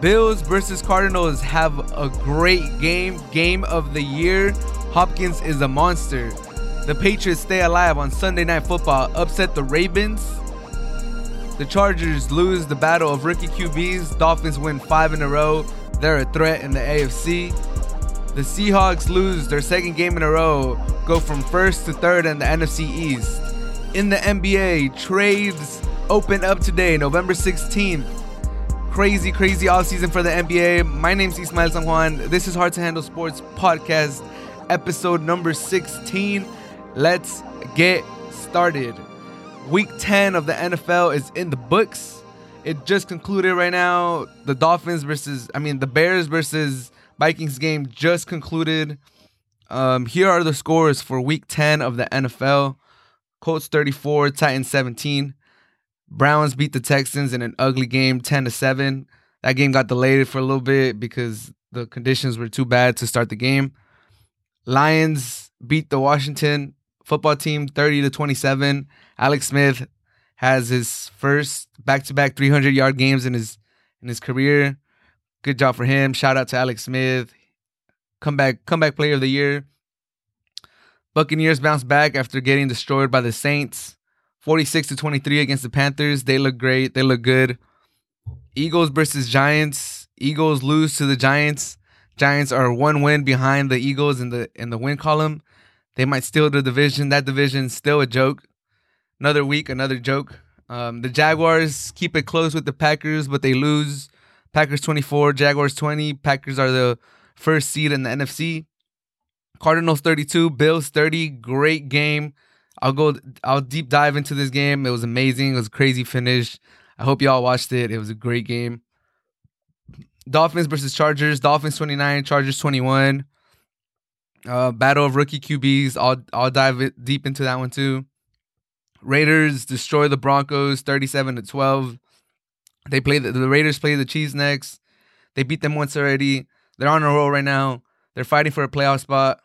Bills versus Cardinals have a great game, game of the year. Hopkins is a monster. The Patriots stay alive on Sunday Night Football, upset the Ravens. The Chargers lose the battle of rookie QBs. Dolphins win five in a row. They're a threat in the AFC. The Seahawks lose their second game in a row, go from first to third in the NFC East. In the NBA, trades open up today, November 16th. Crazy, crazy offseason for the NBA. My name's Ismael San Juan. This is Hard to Handle Sports Podcast, episode number 16. Let's get started. Week 10 of the NFL is in the books. It just concluded right now. The Dolphins versus, I mean, the Bears versus Vikings game just concluded. Um, here are the scores for week 10 of the NFL Colts 34, Titans 17. Browns beat the Texans in an ugly game 10 to 7. That game got delayed for a little bit because the conditions were too bad to start the game. Lions beat the Washington football team 30 to 27. Alex Smith has his first back-to-back 300-yard games in his in his career. Good job for him. Shout out to Alex Smith. Comeback comeback player of the year. Buccaneers bounce back after getting destroyed by the Saints. 46 to 23 against the Panthers. They look great. They look good. Eagles versus Giants. Eagles lose to the Giants. Giants are one win behind the Eagles in the in the win column. They might steal the division. That division's still a joke. Another week, another joke. Um, the Jaguars keep it close with the Packers, but they lose. Packers 24, Jaguars 20. Packers are the first seed in the NFC. Cardinals 32, Bills 30. Great game. I'll go I'll deep dive into this game. It was amazing. It was a crazy finish. I hope y'all watched it. It was a great game. Dolphins versus Chargers. Dolphins 29, Chargers 21. Uh, battle of rookie QBs. I'll I'll dive deep into that one too. Raiders destroy the Broncos 37 to 12. They play the, the Raiders play the Chiefs next. They beat them once already. They're on a roll right now. They're fighting for a playoff spot.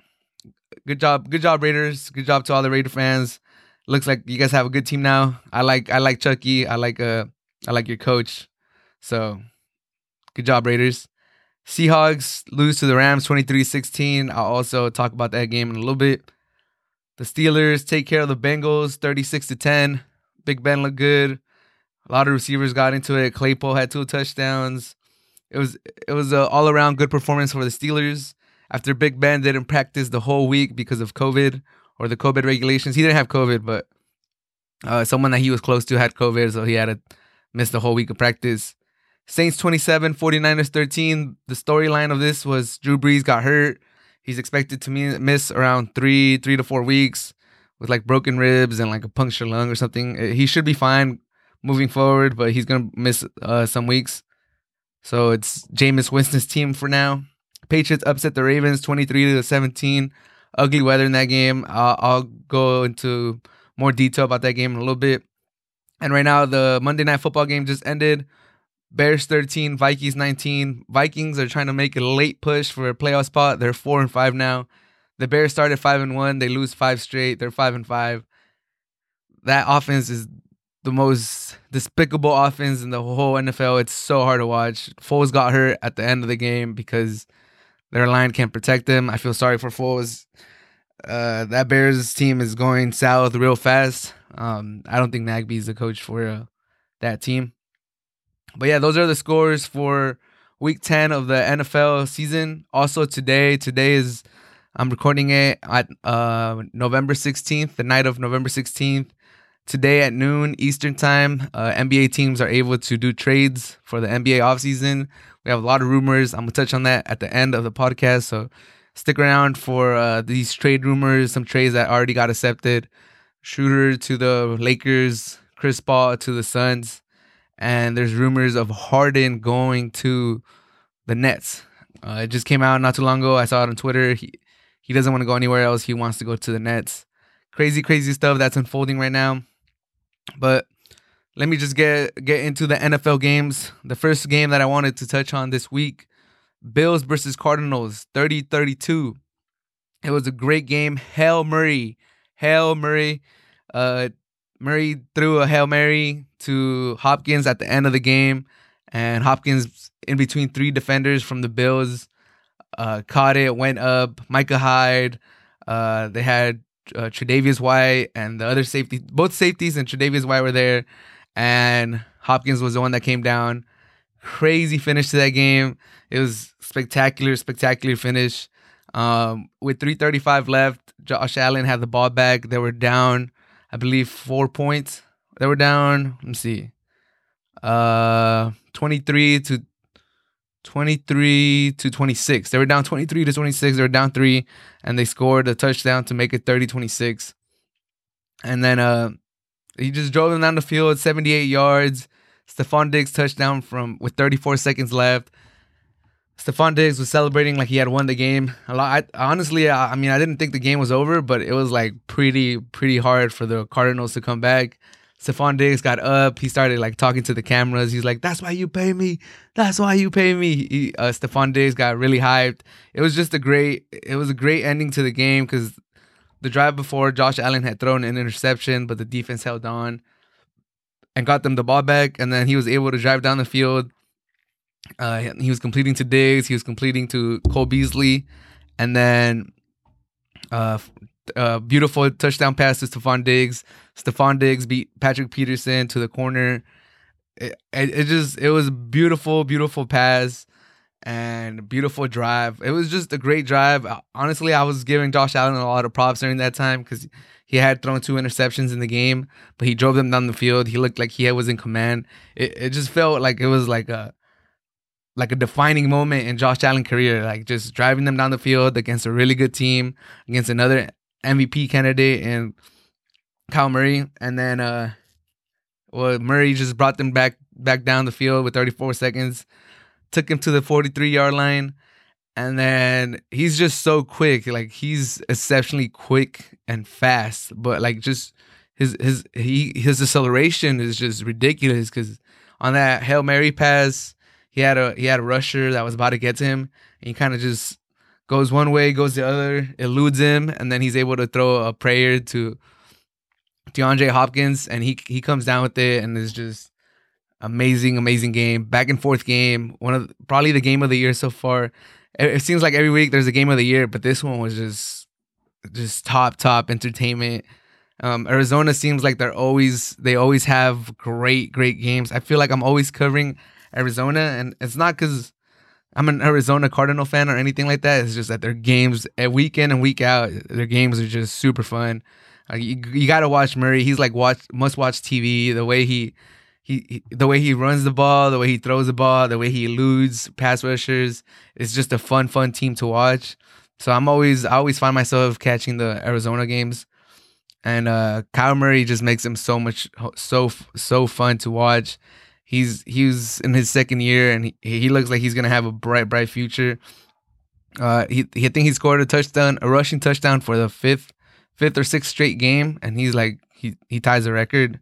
Good job, good job, Raiders. Good job to all the Raider fans. Looks like you guys have a good team now. I like I like Chucky. I like uh I like your coach. So good job, Raiders. Seahawks lose to the Rams 23-16. I'll also talk about that game in a little bit. The Steelers take care of the Bengals 36 to 10. Big Ben looked good. A lot of receivers got into it. Claypool had two touchdowns. It was it was an all around good performance for the Steelers. After Big Ben didn't practice the whole week because of COVID or the COVID regulations, he didn't have COVID, but uh, someone that he was close to had COVID, so he had to miss the whole week of practice. Saints 27, 49ers 13. The storyline of this was Drew Brees got hurt. He's expected to miss around three, three to four weeks with like broken ribs and like a punctured lung or something. Uh, he should be fine moving forward, but he's gonna miss uh, some weeks. So it's Jameis Winston's team for now. Patriots upset the Ravens 23 to 17. Ugly weather in that game. I'll, I'll go into more detail about that game in a little bit. And right now, the Monday Night Football game just ended. Bears 13, Vikings 19. Vikings are trying to make a late push for a playoff spot. They're 4 and 5 now. The Bears started 5 and 1. They lose 5 straight. They're 5 and 5. That offense is the most despicable offense in the whole NFL. It's so hard to watch. Foles got hurt at the end of the game because their line can't protect them. I feel sorry for Foles. Uh, that Bears team is going south real fast. Um, I don't think Nagy's the coach for uh, that team. But yeah, those are the scores for week 10 of the NFL season. Also today, today is I'm recording it at uh, November 16th, the night of November 16th. Today at noon Eastern time, uh, NBA teams are able to do trades for the NBA offseason. We have a lot of rumors. I'm gonna touch on that at the end of the podcast, so stick around for uh, these trade rumors. Some trades that already got accepted. Schroder to the Lakers, Chris Paul to the Suns, and there's rumors of Harden going to the Nets. Uh, it just came out not too long ago. I saw it on Twitter. He he doesn't want to go anywhere else. He wants to go to the Nets. Crazy, crazy stuff that's unfolding right now. But let me just get get into the NFL games. The first game that I wanted to touch on this week, Bills versus Cardinals, 30-32. It was a great game. Hail Murray. Hail Murray. Uh Murray threw a Hail Mary to Hopkins at the end of the game and Hopkins in between three defenders from the Bills uh, caught it, went up. Micah Hyde. Uh, they had uh, Tre'Davious White and the other safety, both safeties and Tre'Davious White were there, and Hopkins was the one that came down. Crazy finish to that game. It was spectacular, spectacular finish. Um, with 3:35 left, Josh Allen had the ball back. They were down, I believe, four points. They were down. Let me see, uh, 23 to 23 to 26. They were down 23 to 26. They were down three, and they scored a touchdown to make it 30 26. And then uh, he just drove them down the field, 78 yards. Stefon Diggs touchdown from with 34 seconds left. Stefon Diggs was celebrating like he had won the game. A lot. I, honestly, I, I mean, I didn't think the game was over, but it was like pretty, pretty hard for the Cardinals to come back. Stefon Diggs got up. He started like talking to the cameras. He's like, "That's why you pay me. That's why you pay me." He, uh, Stefon Diggs got really hyped. It was just a great. It was a great ending to the game because the drive before Josh Allen had thrown an interception, but the defense held on and got them the ball back, and then he was able to drive down the field. Uh, he was completing to Diggs. He was completing to Cole Beasley, and then uh, uh, beautiful touchdown pass to Stefon Diggs. Stefon Diggs beat Patrick Peterson to the corner. It, it, it just it was beautiful, beautiful pass and beautiful drive. It was just a great drive. Honestly, I was giving Josh Allen a lot of props during that time because he had thrown two interceptions in the game, but he drove them down the field. He looked like he was in command. It it just felt like it was like a like a defining moment in Josh Allen's career, like just driving them down the field against a really good team, against another MVP candidate and Kyler Murray, and then uh, well Murray just brought them back back down the field with 34 seconds, took him to the 43 yard line, and then he's just so quick, like he's exceptionally quick and fast, but like just his his he his acceleration is just ridiculous because on that hail mary pass he had a he had a rusher that was about to get to him and he kind of just goes one way, goes the other, eludes him, and then he's able to throw a prayer to DeAndre Hopkins, and he he comes down with it, and it's just amazing, amazing game, back and forth game, one of probably the game of the year so far. It, seems like every week there's a game of the year, but this one was just just top top entertainment. Um, Arizona seems like they're always they always have great great games. I feel like I'm always covering Arizona, and it's not because I'm an Arizona Cardinal fan or anything like that. It's just that their games, a week in and week out, their games are just super fun. Uh, you, you got to watch Murray. He's like watch must watch TV. The way he, he, he the way he runs the ball, the way he throws the ball, the way he eludes pass rushers. It's just a fun, fun team to watch. So I'm always I always find myself catching the Arizona games, and uh, Kyle Murray just makes them so much so so fun to watch he's he's in his second year and he, he looks like he's gonna have a bright bright future. Uh, he, he I think he scored a touchdown, a rushing touchdown for the fifth fifth or sixth straight game, and he's like he he ties the record,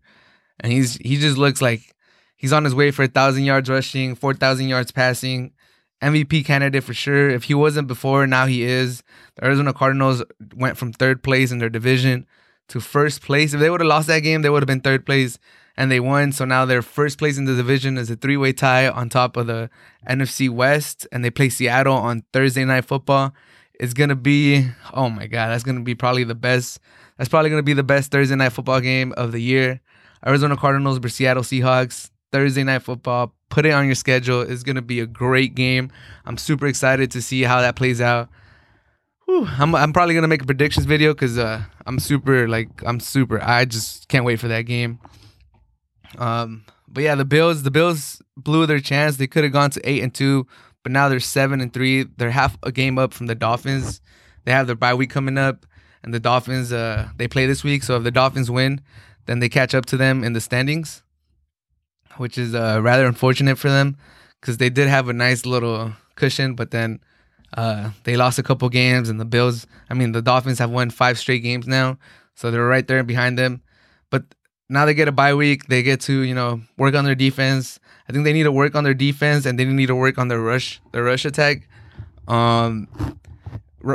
and he's he just looks like he's on his way for a thousand yards rushing, four thousand yards passing. MVP candidate for sure. If he wasn't before, now he is. The Arizona Cardinals went from third place in their division to first place. If they would have lost that game, they would have been third place and they won. So now they're first place in the division is a three way tie on top of the NFC West, and they play Seattle on Thursday night football. It's gonna be oh my god, that's gonna be probably the best. That's probably gonna be the best Thursday night football game of the year. Arizona Cardinals versus Seattle Seahawks Thursday night football. Put it on your schedule. It's gonna be a great game. I'm super excited to see how that plays out. Whew, I'm I'm probably gonna make a predictions video because uh, I'm super like I'm super. I just can't wait for that game. Um, but yeah, the Bills, the Bills blew their chance. They could have gone to eight and two, but now they're seven and three. They're half a game up from the Dolphins. They have their bye week coming up, and the Dolphins uh they play this week. So if the Dolphins win, then they catch up to them in the standings, which is uh rather unfortunate for them because they did have a nice little cushion, but then uh they lost a couple games, and the Bills. I mean, the Dolphins have won five straight games now, so they're right there behind them. But now they get a bye week. They get to you know work on their defense. I think they need to work on their defense and they need to work on their rush, their rush attack. Um,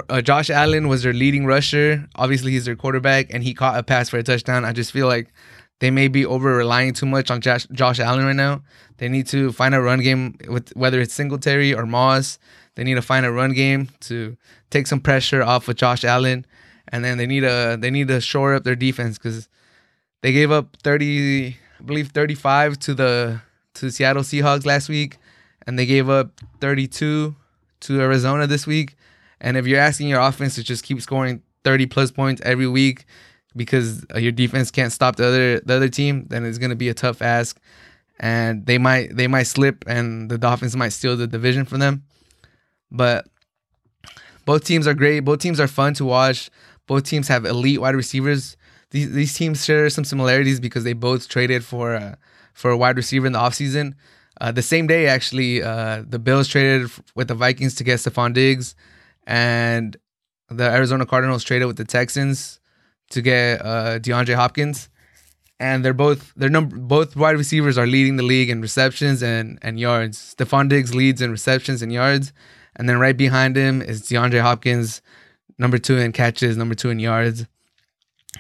uh, Josh Allen was their leading rusher. Obviously, he's their quarterback, and he caught a pass for a touchdown. I just feel like they may be over relying too much on Josh, Josh Allen right now. They need to find a run game with whether it's Singletary or Moss. They need to find a run game to take some pressure off of Josh Allen, and then they need a they need to shore up their defense because they gave up thirty, I believe thirty five to the to the Seattle Seahawks last week, and they gave up thirty two to Arizona this week. And if you're asking your offense to just keep scoring 30 plus points every week because your defense can't stop the other the other team, then it's gonna be a tough ask, and they might they might slip, and the Dolphins might steal the division from them. But both teams are great. Both teams are fun to watch. Both teams have elite wide receivers. These these teams share some similarities because they both traded for uh, for a wide receiver in the offseason. Uh, the same day, actually, uh, the Bills traded with the Vikings to get Stefon Diggs, and the Arizona Cardinals traded with the Texans to get uh, DeAndre Hopkins, and they're both they're number both wide receivers are leading the league in receptions and and yards. Stefon Diggs leads in receptions and yards, and then right behind him is DeAndre Hopkins, number two in catches, number two in yards.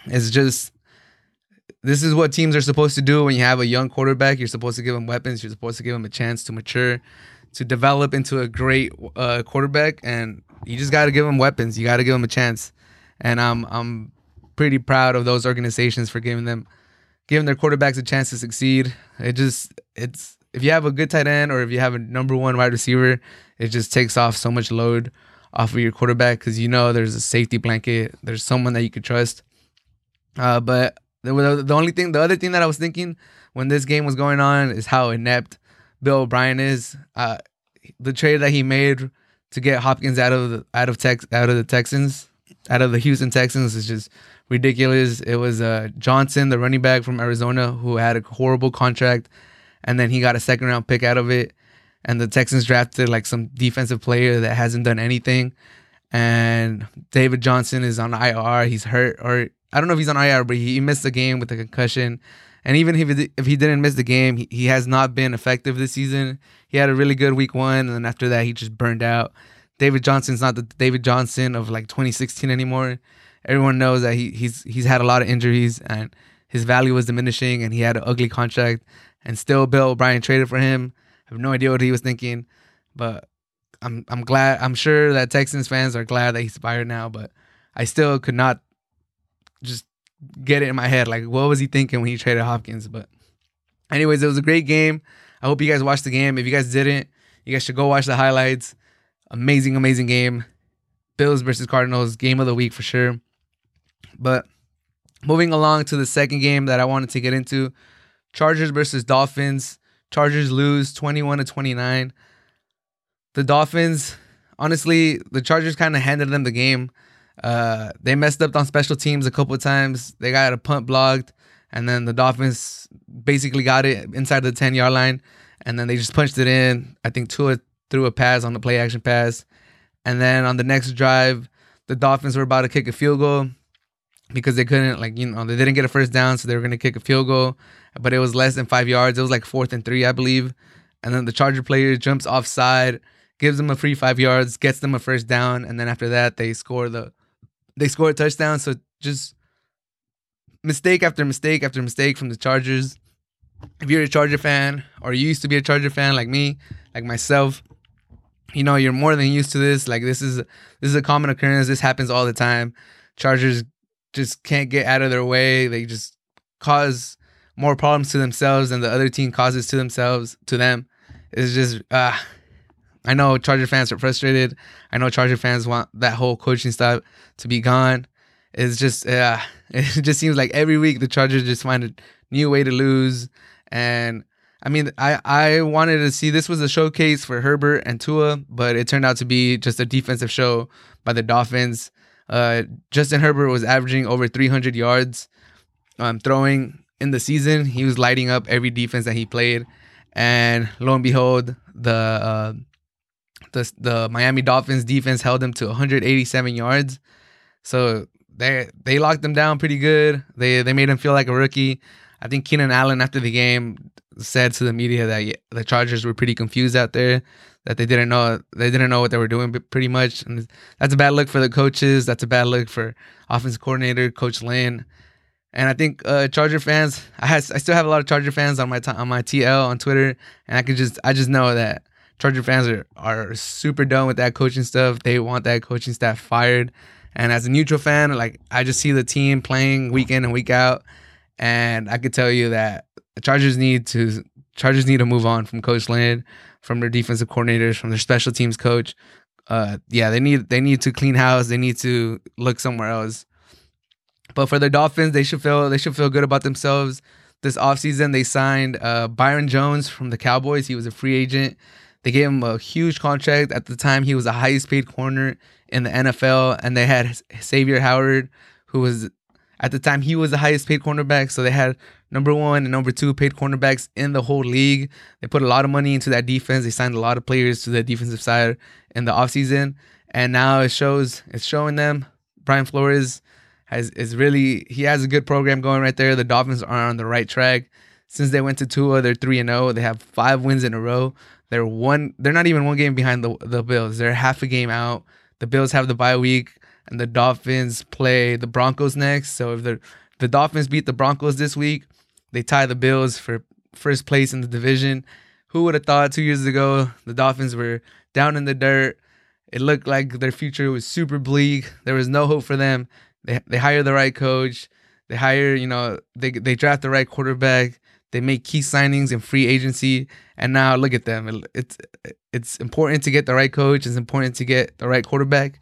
It's just this is what teams are supposed to do when you have a young quarterback. You're supposed to give him weapons. You're supposed to give him a chance to mature, to develop into a great uh, quarterback, and you just got to give them weapons. You got to give them a chance. And I'm I'm pretty proud of those organizations for giving them giving their quarterbacks a chance to succeed. It just it's if you have a good tight end or if you have a number one wide receiver, it just takes off so much load off of your quarterback because you know there's a safety blanket. There's someone that you could trust. Uh, but the, the only thing, the other thing that I was thinking when this game was going on is how inept Bill O'Brien is. Uh, the trade that he made to get Hopkins out of the, out of Tex out of the Texans, out of the Houston Texans is just ridiculous. It was uh, Johnson, the running back from Arizona, who had a horrible contract, and then he got a second round pick out of it. And the Texans drafted like some defensive player that hasn't done anything. And David Johnson is on IR. He's hurt, or I don't know if he's on IR, but he, missed the game with a concussion. And even if he, if he didn't miss the game, he, he has not been effective this season. He had a really good week one, and then after that, he just burned out. David Johnson's not the David Johnson of like 2016 anymore everyone knows that he he's he's had a lot of injuries and his value was diminishing and he had an ugly contract and still Bill O'Brien traded for him. I have no idea what he was thinking, but I'm I'm glad I'm sure that Texans fans are glad that he's fired now, but I still could not just get it in my head like what was he thinking when he traded Hopkins, but anyways, it was a great game. I hope you guys watched the game. If you guys didn't, you guys should go watch the highlights. Amazing, amazing game. Bills versus Cardinals, game of the week for sure. But moving along to the second game that I wanted to get into Chargers versus Dolphins. Chargers lose 21 to 29. The Dolphins, honestly, the Chargers kind of handed them the game. Uh, they messed up on special teams a couple of times. They got a punt blocked, and then the Dolphins basically got it inside the 10 yard line, and then they just punched it in. I think Tua threw a pass on the play action pass. And then on the next drive, the Dolphins were about to kick a field goal because they couldn't like you know they didn't get a first down, so they were gonna kick a field goal, but it was less than five yards. It was like fourth and three, I believe. And then the Charger player jumps offside, gives them a free five yards, gets them a first down, and then after that they score the they score a touchdown. So just mistake after mistake after mistake from the Chargers. If you're a Charger fan or you used to be a Charger fan like me, like myself, you know you're more than used to this. Like this is this is a common occurrence. This happens all the time. Chargers just can't get out of their way. They just cause more problems to themselves than the other team causes to themselves to them. It's just uh I know Charger fans are frustrated. I know Charger fans want that whole coaching staff to be gone. It's just uh it just seems like every week the Chargers just find a new way to lose. And I mean, I, I wanted to see this was a showcase for Herbert and Tua, but it turned out to be just a defensive show by the Dolphins. Uh, Justin Herbert was averaging over 300 yards um, throwing in the season. He was lighting up every defense that he played, and lo and behold, the uh, the the Miami Dolphins defense held them to 187 yards. So they they locked them down pretty good. They they made him feel like a rookie. I think Keenan Allen after the game said to the media that the Chargers were pretty confused out there that they didn't know they didn't know what they were doing pretty much and that's a bad look for the coaches that's a bad look for offensive coordinator coach lynn And I think uh, Charger fans, I has I still have a lot of Charger fans on my t- on my TL on Twitter, and I can just I just know that Charger fans are are super done with that coaching stuff. They want that coaching staff fired. And as a neutral fan, like I just see the team playing week in and week out, and I could tell you that the Chargers need to Chargers need to move on from Coach Lynn, from their defensive coordinators, from their special teams coach. Uh, yeah, they need they need to clean house. They need to look somewhere else. But for the Dolphins, they should feel they should feel good about themselves. This offseason, they signed uh, Byron Jones from the Cowboys. He was a free agent. They gave him a huge contract. At the time, he was the highest paid corner in the NFL, and they had Xavier Howard, who was at the time he was the highest paid cornerback. So they had number one and number two paid cornerbacks in the whole league. They put a lot of money into that defense. They signed a lot of players to the defensive side in the offseason. And now it shows it's showing them Brian Flores has is really he has a good program going right there. The Dolphins are on the right track. Since they went to Tua, they're three and zero. Oh. They have five wins in a row. They're one. They're not even one game behind the the Bills. They're half a game out. The Bills have the bye week, and the Dolphins play the Broncos next. So if the the Dolphins beat the Broncos this week, they tie the Bills for first place in the division. Who would have thought two years ago the Dolphins were down in the dirt? It looked like their future was super bleak. There was no hope for them. They they hire the right coach. They hire, you know, they they draft the right quarterback. They make key signings in free agency, and now look at them. It's it's important to get the right coach. It's important to get the right quarterback,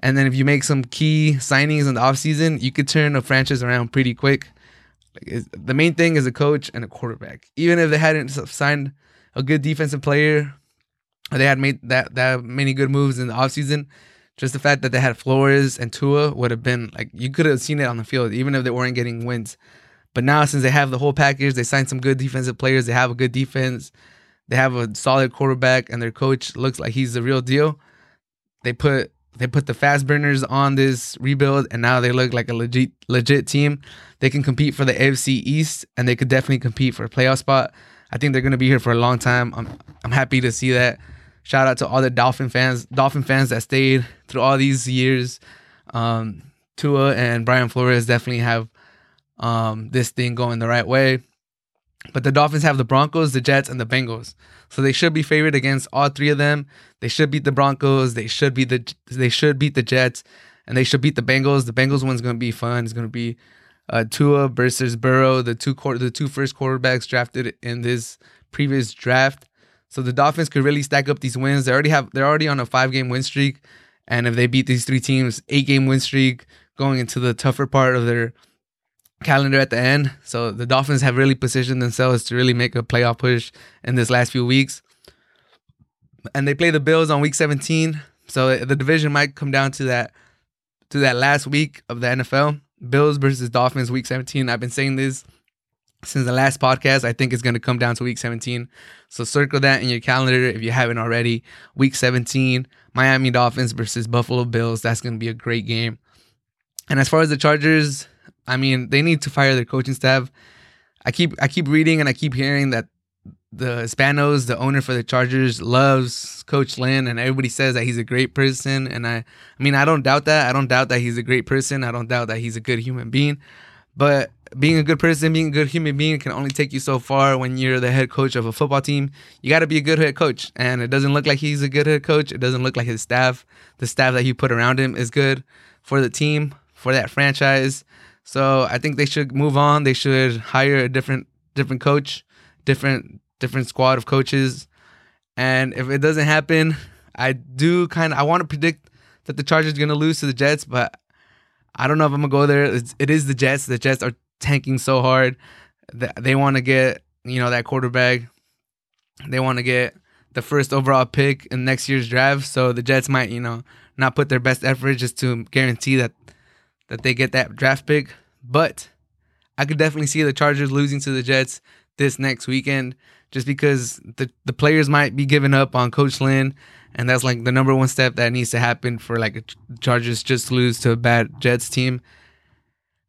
and then if you make some key signings in the offseason, you could turn a franchise around pretty quick. The main thing is a coach and a quarterback. Even if they hadn't signed a good defensive player, or they had made that that many good moves in the offseason, just the fact that they had Flores and Tua would have been like you could have seen it on the field, even if they weren't getting wins. But now, since they have the whole package, they signed some good defensive players. They have a good defense. They have a solid quarterback, and their coach looks like he's the real deal. They put they put the fast burners on this rebuild, and now they look like a legit legit team. They can compete for the AFC East, and they could definitely compete for a playoff spot. I think they're going to be here for a long time. I'm I'm happy to see that. Shout out to all the Dolphin fans, Dolphin fans that stayed through all these years. Um, Tua and Brian Flores definitely have um, this thing going the right way. But the Dolphins have the Broncos, the Jets, and the Bengals. So they should be favored against all three of them. They should beat the Broncos. They should beat the they should beat the Jets, and they should beat the Bengals. The Bengals one's going to be fun. It's going to be uh, Tua versus Burrow, the two quarter, the two first quarterbacks drafted in this previous draft. So the Dolphins could really stack up these wins. They already have they're already on a five game win streak, and if they beat these three teams, eight game win streak going into the tougher part of their calendar at the end. So the Dolphins have really positioned themselves to really make a playoff push in this last few weeks. And they play the Bills on week 17. So the division might come down to that to that last week of the NFL. Bills versus Dolphins week 17. I've been saying this since the last podcast. I think it's going to come down to week 17. So circle that in your calendar if you haven't already. Week 17, Miami Dolphins versus Buffalo Bills. That's going to be a great game. And as far as the Chargers, I mean, they need to fire their coaching staff. I keep I keep reading and I keep hearing that the Spanos, the owner for the Chargers, loves Coach Lynn, and everybody says that he's a great person. And I, I mean, I don't doubt that. I don't doubt that he's a great person. I don't doubt that he's a good human being. But being a good person, being a good human being, can only take you so far when you're the head coach of a football team. You got to be a good head coach, and it doesn't look like he's a good head coach. It doesn't look like his staff, the staff that he put around him, is good for the team, for that franchise. So I think they should move on. They should hire a different different coach, different different squad of coaches. And if it doesn't happen, I do kind of I want to predict that the Chargers going to lose to the Jets, but I don't know if I'm going to go there. It's, it is the Jets. The Jets are tanking so hard. that They want to get, you know, that quarterback. They want to get the first overall pick in next year's draft. So the Jets might, you know, not put their best effort just to guarantee that that they get that draft pick. But I could definitely see the Chargers losing to the Jets this next weekend just because the, the players might be giving up on Coach Lynn. And that's like the number one step that needs to happen for like Chargers just lose to a bad Jets team.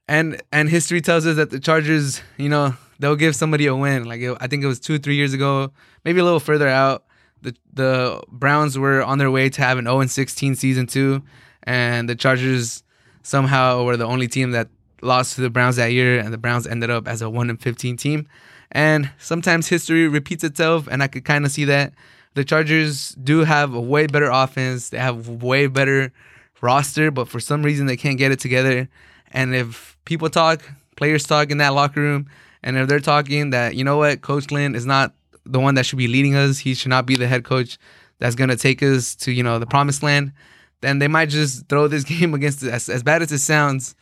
And and history tells us that the Chargers, you know, they'll give somebody a win. Like it, I think it was two, three years ago, maybe a little further out. The the Browns were on their way to have an 0 16 season too, and the Chargers somehow were the only team that lost to the Browns that year, and the Browns ended up as a one and fifteen team. And sometimes history repeats itself, and I could kind of see that. The Chargers do have a way better offense. They have way better roster, but for some reason they can't get it together. And if people talk, players talk in that locker room, and if they're talking that, you know what, Coach Lynn is not the one that should be leading us, he should not be the head coach that's going to take us to, you know, the promised land, then they might just throw this game against as, as bad as it sounds.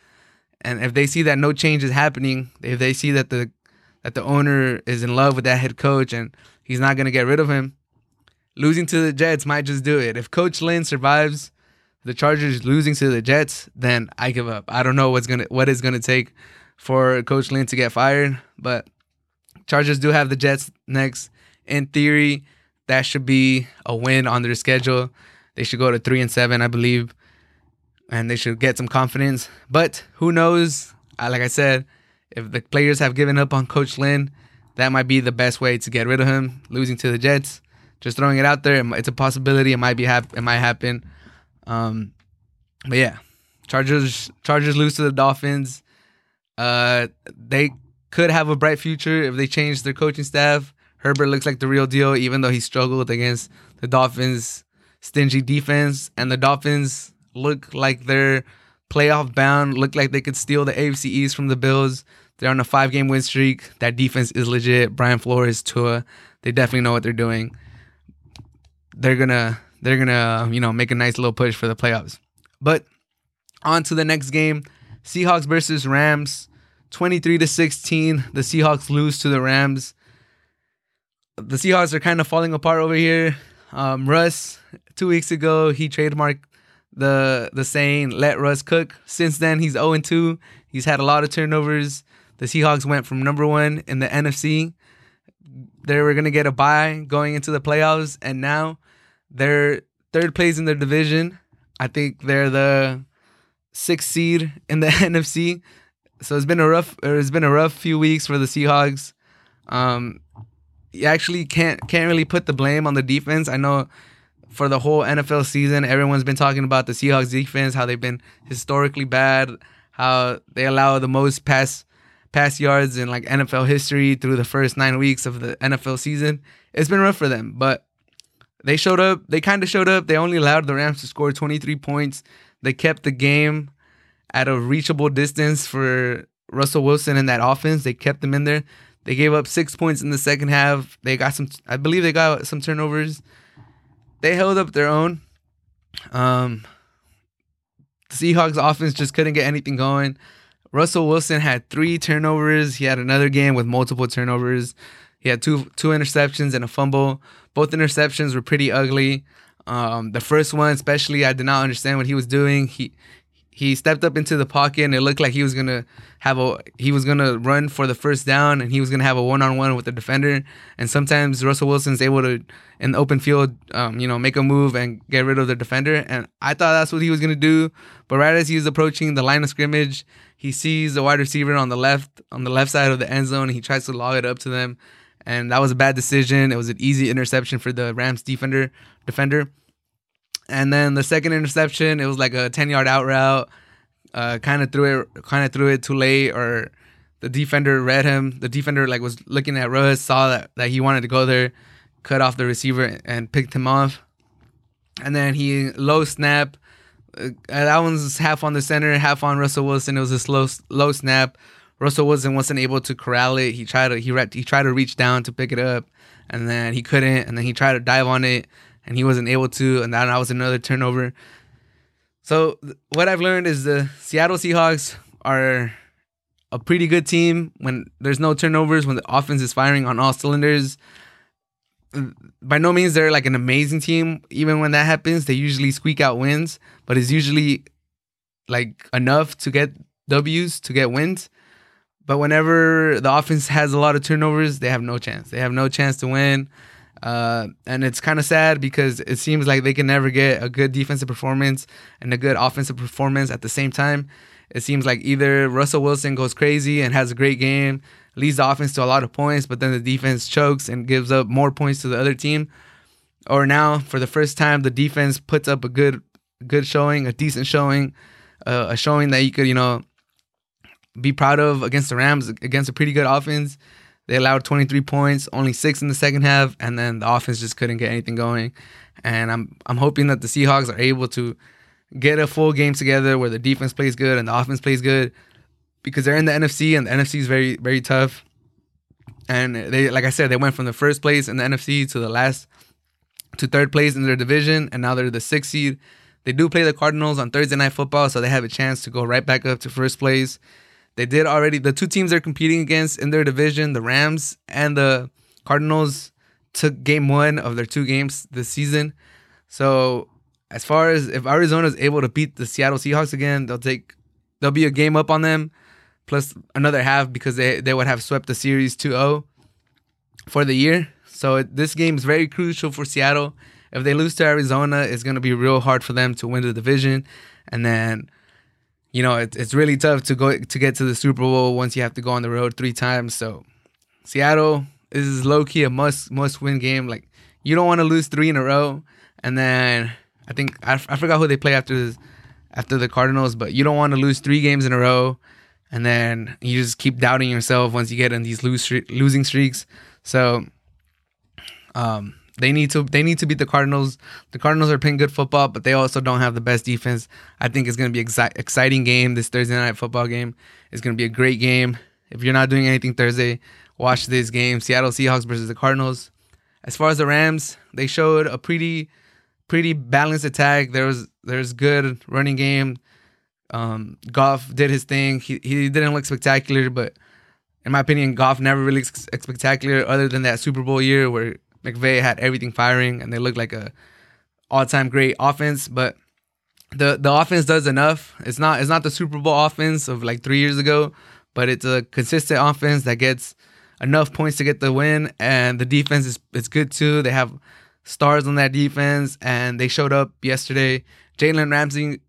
And if they see that no change is happening, if they see that the that the owner is in love with that head coach and he's not going to get rid of him, losing to the Jets might just do it. If Coach Lynn survives the Chargers losing to the Jets, then I give up. I don't know what's gonna what it's gonna take for Coach Lynn to get fired, but Chargers do have the Jets next. In theory, that should be a win on their schedule. They should go to three and seven, I believe, and they should get some confidence. But who knows? Like I said, if the players have given up on Coach Lynn, that might be the best way to get rid of him. Losing to the Jets, just throwing it out there. It's a possibility. It might be hap- It might happen. Um, but yeah, Chargers Chargers lose to the Dolphins. Uh, they could have a bright future if they change their coaching staff. Herbert looks like the real deal, even though he struggled against the Dolphins' stingy defense. And the Dolphins look like they're playoff bound, look like they could steal the AFC East from the Bills. They're on a five game win streak. That defense is legit. Brian Flores, Tua, they definitely know what they're doing. They're gonna they're gonna you know make a nice little push for the playoffs. But on to the next game, Seahawks versus Rams, twenty three to sixteen. The Seahawks lose to the Rams. The Seahawks are kind of falling apart over here. Um, Russ, two weeks ago, he trademarked the the saying "Let Russ cook." Since then, he's 0 2. He's had a lot of turnovers. The Seahawks went from number one in the NFC. They were gonna get a bye going into the playoffs, and now they're third place in their division. I think they're the sixth seed in the NFC. So it's been a rough it's been a rough few weeks for the Seahawks. Um, you actually can't can't really put the blame on the defense. I know for the whole NFL season, everyone's been talking about the Seahawks defense, how they've been historically bad, how they allow the most pass pass yards in like NFL history through the first nine weeks of the NFL season. It's been rough for them, but they showed up. They kind of showed up. They only allowed the Rams to score 23 points. They kept the game at a reachable distance for Russell Wilson and that offense. They kept them in there. They gave up six points in the second half. They got some, I believe they got some turnovers. They held up their own. Um, the Seahawks offense just couldn't get anything going. Russell Wilson had three turnovers. He had another game with multiple turnovers. He had two two interceptions and a fumble. Both interceptions were pretty ugly. Um, the first one, especially, I did not understand what he was doing. He he stepped up into the pocket and it looked like he was gonna have a he was gonna run for the first down and he was gonna have a one on one with the defender. And sometimes Russell Wilson's able to in the open field, um, you know, make a move and get rid of the defender. And I thought that's what he was gonna do. But right as he was approaching the line of scrimmage, he sees the wide receiver on the left on the left side of the end zone. And he tries to log it up to them and that was a bad decision. It was an easy interception for the Rams defender defender. And then the second interception, it was like a ten yard out route. Uh, kind of threw it, kind of threw it too late, or the defender read him. The defender like was looking at Russ, saw that that he wanted to go there, cut off the receiver and picked him off. And then he low snap. Uh, that one's half on the center, half on Russell Wilson. It was a slow low snap. Russell wasn't wasn't able to corral it. He tried to he re- he tried to reach down to pick it up, and then he couldn't. And then he tried to dive on it, and he wasn't able to. And that was another turnover. So what I've learned is the Seattle Seahawks are a pretty good team when there's no turnovers, when the offense is firing on all cylinders. By no means they're like an amazing team. Even when that happens, they usually squeak out wins, but it's usually like enough to get W's to get wins. But whenever the offense has a lot of turnovers, they have no chance. They have no chance to win. Uh, and it's kind of sad because it seems like they can never get a good defensive performance and a good offensive performance at the same time. It seems like either Russell Wilson goes crazy and has a great game, leads the offense to a lot of points, but then the defense chokes and gives up more points to the other team. Or now, for the first time, the defense puts up a good, good showing, a decent showing, uh, a showing that you could, you know, be proud of against the Rams against a pretty good offense. They allowed 23 points, only six in the second half, and then the offense just couldn't get anything going. And I'm I'm hoping that the Seahawks are able to get a full game together where the defense plays good and the offense plays good because they're in the NFC and the NFC is very very tough. And they like I said, they went from the first place in the NFC to the last to third place in their division, and now they're the sixth seed. They do play the Cardinals on Thursday night football, so they have a chance to go right back up to first place. They did already the two teams they're competing against in their division, the Rams and the Cardinals, took game one of their two games this season. So as far as if Arizona is able to beat the Seattle Seahawks again, they'll take there'll be a game up on them, plus another half because they they would have swept the series 2-0 for the year. So this game is very crucial for Seattle. If they lose to Arizona, it's going to be real hard for them to win the division, and then you know it, it's really tough to go to get to the Super Bowl once you have to go on the road three times. So Seattle is low key a must must win game. Like you don't want to lose three in a row, and then I think I, I forgot who they play after this, after the Cardinals, but you don't want to lose three games in a row, and then you just keep doubting yourself once you get in these lose losing streaks. So, um, they need to they need to beat the Cardinals. The Cardinals are playing good football, but they also don't have the best defense. I think it's going to be exci- exciting game. This Thursday night football game is going to be a great game. If you're not doing anything Thursday, watch this game: Seattle Seahawks versus the Cardinals. As far as the Rams, they showed a pretty pretty balanced attack. There was there's good running game. Um, Goff did his thing. He he didn't look spectacular, but in my opinion, Goff never really spectacular other than that Super Bowl year where McVay had everything firing and they looked like a all time great offense. But the the offense does enough. It's not it's not the Super Bowl offense of like three years ago, but it's a consistent offense that gets enough points to get the win, and the defense is is good too. They have stars on that defense, and they showed up yesterday. Jalen Ramsey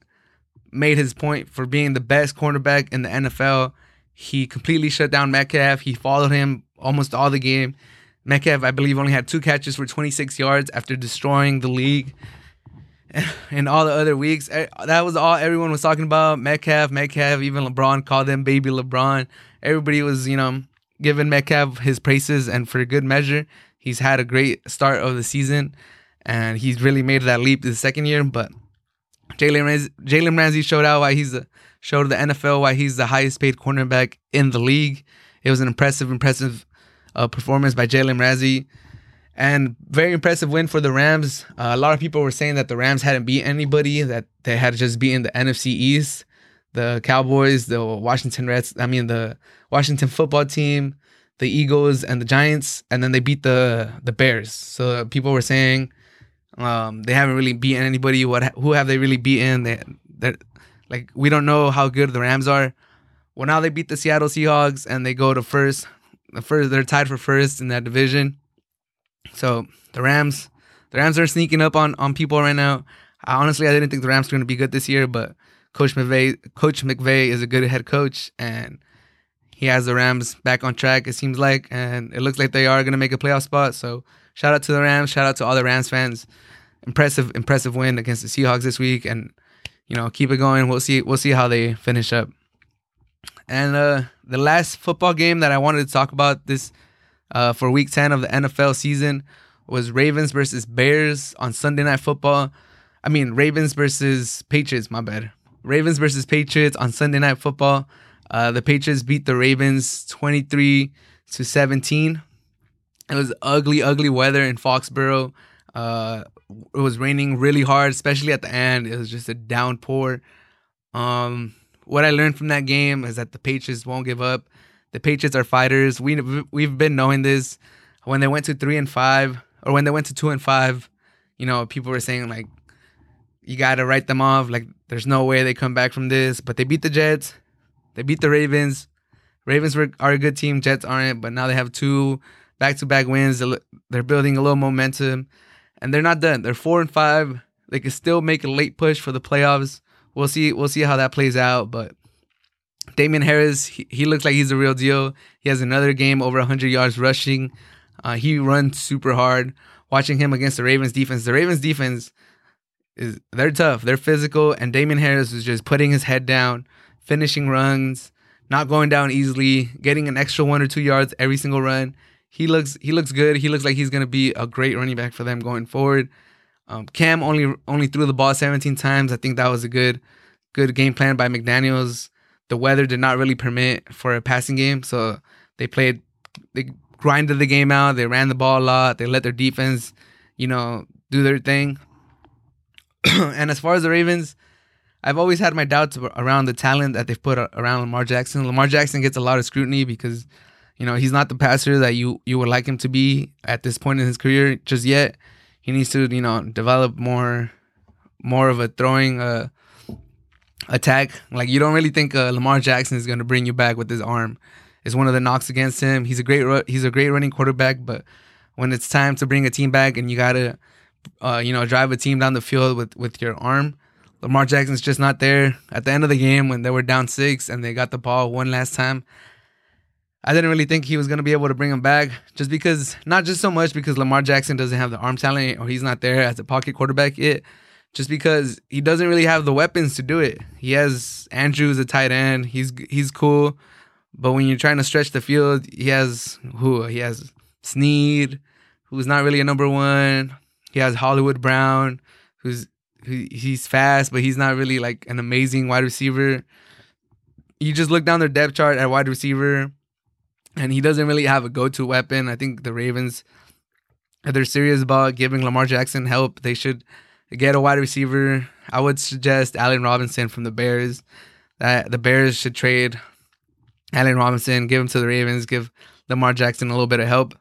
made his point for being the best cornerback in the NFL. He completely shut down Metcalf. He followed him almost all the game. Metcalf, I believe, only had two catches for 26 yards after destroying the league. And all the other weeks, eh, that was all everyone was talking about. Metcalf, Metcalf, even LeBron called him baby LeBron. Everybody was, you know, giving Metcalf his praises, and for good measure. He's had a great start of the season, and he's really made that leap the second year. But Jalen Ramsey, Jalen Ramsey showed out why he's the showed the NFL why he's the highest paid cornerback in the league. It was an impressive, impressive uh, performance by Jalen Ramsey, and very impressive win for the Rams. Uh, a lot of people were saying that the Rams hadn't beat anybody, that they had just beaten the NFC East, the Cowboys, the Washington Reds. I mean the Washington football team, the Eagles and the Giants, and then they beat the the Bears. So people were saying um, they haven't really beaten anybody. What who have they really beaten? They they like we don't know how good the Rams are. Well, now they beat the Seattle Seahawks and they go to first. The first they're tied for first in that division. So the Rams, the Rams are sneaking up on on people right now. I, honestly, I didn't think the Rams were going to be good this year, but Coach McVay, Coach McVay is a good head coach, and he has the Rams back on track, it seems like, and it looks like they are going to make a playoff spot. So shout out to the Rams. Shout out to all the Rams fans. Impressive, impressive win against the Seahawks this week, and you know keep it going. We'll see. We'll see how they finish up. And uh, the last football game that I wanted to talk about this uh, for Week Ten of the NFL season was Ravens versus Bears on Sunday Night Football. I mean Ravens versus Patriots. My bad. Ravens versus Patriots on Sunday Night Football. Uh, the Patriots beat the Ravens 23 to 17. It was ugly, ugly weather in Foxborough. Uh, it was raining really hard, especially at the end. It was just a downpour. Um, what I learned from that game is that the Patriots won't give up. The Patriots are fighters. We we've been knowing this when they went to three and five, or when they went to two and five. You know, people were saying like, you got to write them off. Like, there's no way they come back from this. But they beat the Jets. They beat the Ravens. Ravens were, are a good team. Jets aren't, but now they have two back-to-back wins. They're building a little momentum, and they're not done. They're four and five. They can still make a late push for the playoffs. We'll see. We'll see how that plays out. But Damien Harris, he, he looks like he's a real deal. He has another game over 100 yards rushing. Uh, he runs super hard. Watching him against the Ravens defense, the Ravens defense is they're tough. They're physical, and Damien Harris is just putting his head down finishing runs, not going down easily, getting an extra one or two yards every single run. He looks he looks good. He looks like he's gonna be a great running back for them going forward. Um, Cam only only threw the ball 17 times. I think that was a good good game plan by McDaniels. The weather did not really permit for a passing game, so they played they grinded the game out. They ran the ball a lot. They let their defense, you know, do their thing. and as far as the Ravens, I've always had my doubts around the talent that they've put around Lamar Jackson. Lamar Jackson gets a lot of scrutiny because, you know, he's not the passer that you you would like him to be at this point in his career just yet. He needs to, you know, develop more more of a throwing uh, attack. Like you don't really think uh, Lamar Jackson is going to bring you back with his arm. Is one of the knocks against him. He's a great he's a great running quarterback, but when it's time to bring a team back and you gotta, uh, you know, drive a team down the field with with your arm, Lamar Jackson's just not there. At the end of the game, when they were down six and they got the ball one last time, I didn't really think he was gonna be able to bring him back, just because not just so much because Lamar Jackson doesn't have the arm talent or he's not there as a pocket quarterback yet, just because he doesn't really have the weapons to do it. He has Andrews a tight end. He's he's cool, but when you're trying to stretch the field, he has who he has Snead, who's not really a number one. He has Hollywood Brown, who's who, he's fast, but he's not really like an amazing wide receiver. You just look down their depth chart at wide receiver, and he doesn't really have a go-to weapon. I think the Ravens, if they're serious about giving Lamar Jackson help, they should get a wide receiver. I would suggest Allen Robinson from the Bears. That the Bears should trade Allen Robinson, give him to the Ravens, give Lamar Jackson a little bit of help.